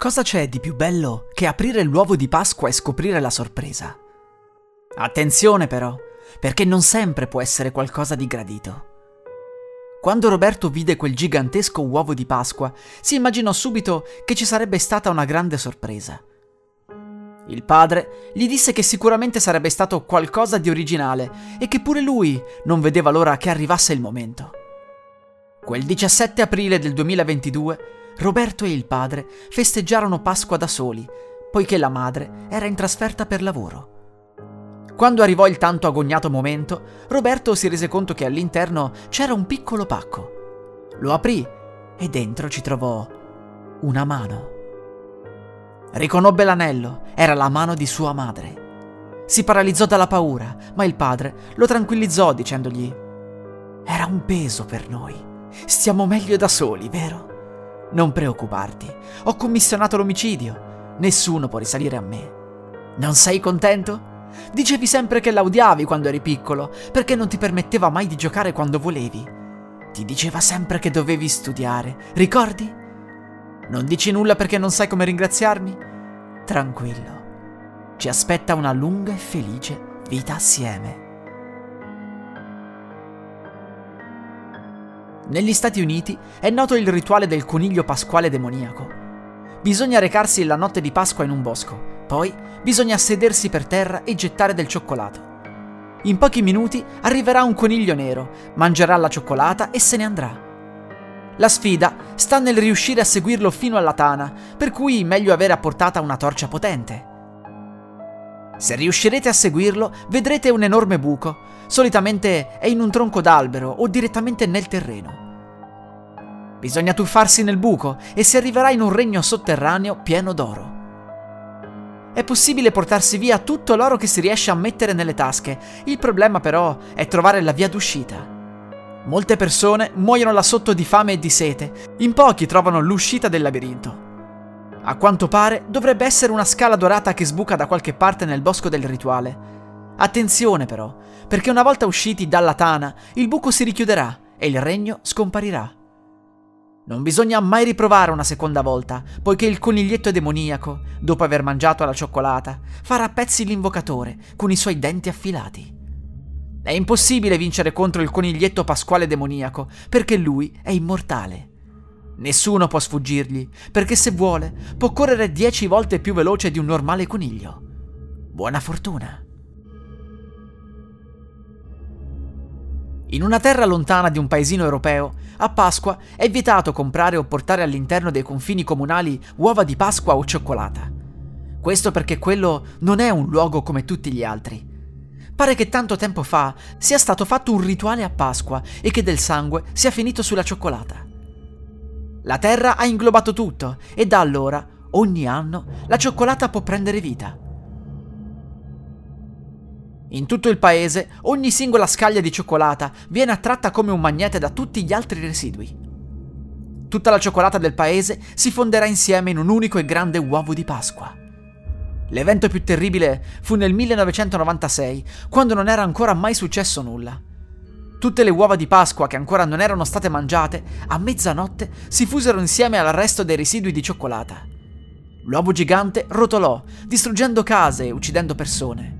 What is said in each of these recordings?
Cosa c'è di più bello che aprire l'uovo di Pasqua e scoprire la sorpresa? Attenzione però, perché non sempre può essere qualcosa di gradito. Quando Roberto vide quel gigantesco uovo di Pasqua, si immaginò subito che ci sarebbe stata una grande sorpresa. Il padre gli disse che sicuramente sarebbe stato qualcosa di originale e che pure lui non vedeva l'ora che arrivasse il momento. Quel 17 aprile del 2022 Roberto e il padre festeggiarono Pasqua da soli, poiché la madre era in trasferta per lavoro. Quando arrivò il tanto agognato momento, Roberto si rese conto che all'interno c'era un piccolo pacco. Lo aprì e dentro ci trovò una mano. Riconobbe l'anello, era la mano di sua madre. Si paralizzò dalla paura, ma il padre lo tranquillizzò dicendogli Era un peso per noi. Stiamo meglio da soli, vero? Non preoccuparti, ho commissionato l'omicidio. Nessuno può risalire a me. Non sei contento? Dicevi sempre che l'audiavi quando eri piccolo, perché non ti permetteva mai di giocare quando volevi. Ti diceva sempre che dovevi studiare, ricordi? Non dici nulla perché non sai come ringraziarmi? Tranquillo. Ci aspetta una lunga e felice vita assieme. Negli Stati Uniti è noto il rituale del coniglio pasquale demoniaco. Bisogna recarsi la notte di Pasqua in un bosco, poi bisogna sedersi per terra e gettare del cioccolato. In pochi minuti arriverà un coniglio nero, mangerà la cioccolata e se ne andrà. La sfida sta nel riuscire a seguirlo fino alla tana, per cui meglio avere a portata una torcia potente. Se riuscirete a seguirlo, vedrete un enorme buco. Solitamente è in un tronco d'albero o direttamente nel terreno. Bisogna tuffarsi nel buco e si arriverà in un regno sotterraneo pieno d'oro. È possibile portarsi via tutto l'oro che si riesce a mettere nelle tasche, il problema però è trovare la via d'uscita. Molte persone muoiono là sotto di fame e di sete, in pochi trovano l'uscita del labirinto. A quanto pare dovrebbe essere una scala dorata che sbuca da qualche parte nel bosco del rituale. Attenzione però, perché una volta usciti dalla tana, il buco si richiuderà e il regno scomparirà. Non bisogna mai riprovare una seconda volta, poiché il coniglietto demoniaco, dopo aver mangiato la cioccolata, farà a pezzi l'invocatore con i suoi denti affilati. È impossibile vincere contro il coniglietto pasquale demoniaco, perché lui è immortale. Nessuno può sfuggirgli, perché se vuole può correre dieci volte più veloce di un normale coniglio. Buona fortuna. In una terra lontana di un paesino europeo, a Pasqua è vietato comprare o portare all'interno dei confini comunali uova di Pasqua o cioccolata. Questo perché quello non è un luogo come tutti gli altri. Pare che tanto tempo fa sia stato fatto un rituale a Pasqua e che del sangue sia finito sulla cioccolata. La terra ha inglobato tutto e da allora, ogni anno, la cioccolata può prendere vita. In tutto il paese ogni singola scaglia di cioccolata viene attratta come un magnete da tutti gli altri residui. Tutta la cioccolata del paese si fonderà insieme in un unico e grande uovo di Pasqua. L'evento più terribile fu nel 1996, quando non era ancora mai successo nulla. Tutte le uova di Pasqua che ancora non erano state mangiate, a mezzanotte si fusero insieme al resto dei residui di cioccolata. L'uovo gigante rotolò, distruggendo case e uccidendo persone.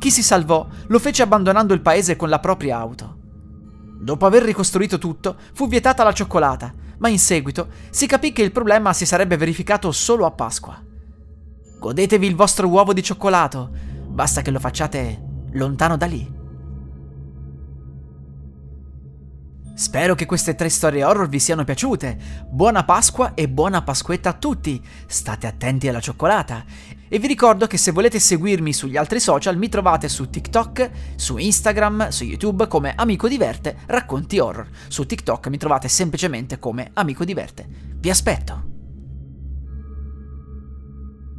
Chi si salvò lo fece abbandonando il paese con la propria auto. Dopo aver ricostruito tutto, fu vietata la cioccolata, ma in seguito si capì che il problema si sarebbe verificato solo a Pasqua. Godetevi il vostro uovo di cioccolato, basta che lo facciate lontano da lì. Spero che queste tre storie horror vi siano piaciute. Buona Pasqua e buona Pasquetta a tutti. State attenti alla cioccolata. E vi ricordo che se volete seguirmi sugli altri social mi trovate su TikTok, su Instagram, su YouTube come Amico Diverte Racconti Horror. Su TikTok mi trovate semplicemente come Amico Diverte. Vi aspetto.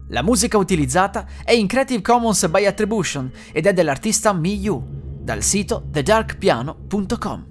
La musica utilizzata è in Creative Commons by Attribution ed è dell'artista Miyu, dal sito thedarkpiano.com.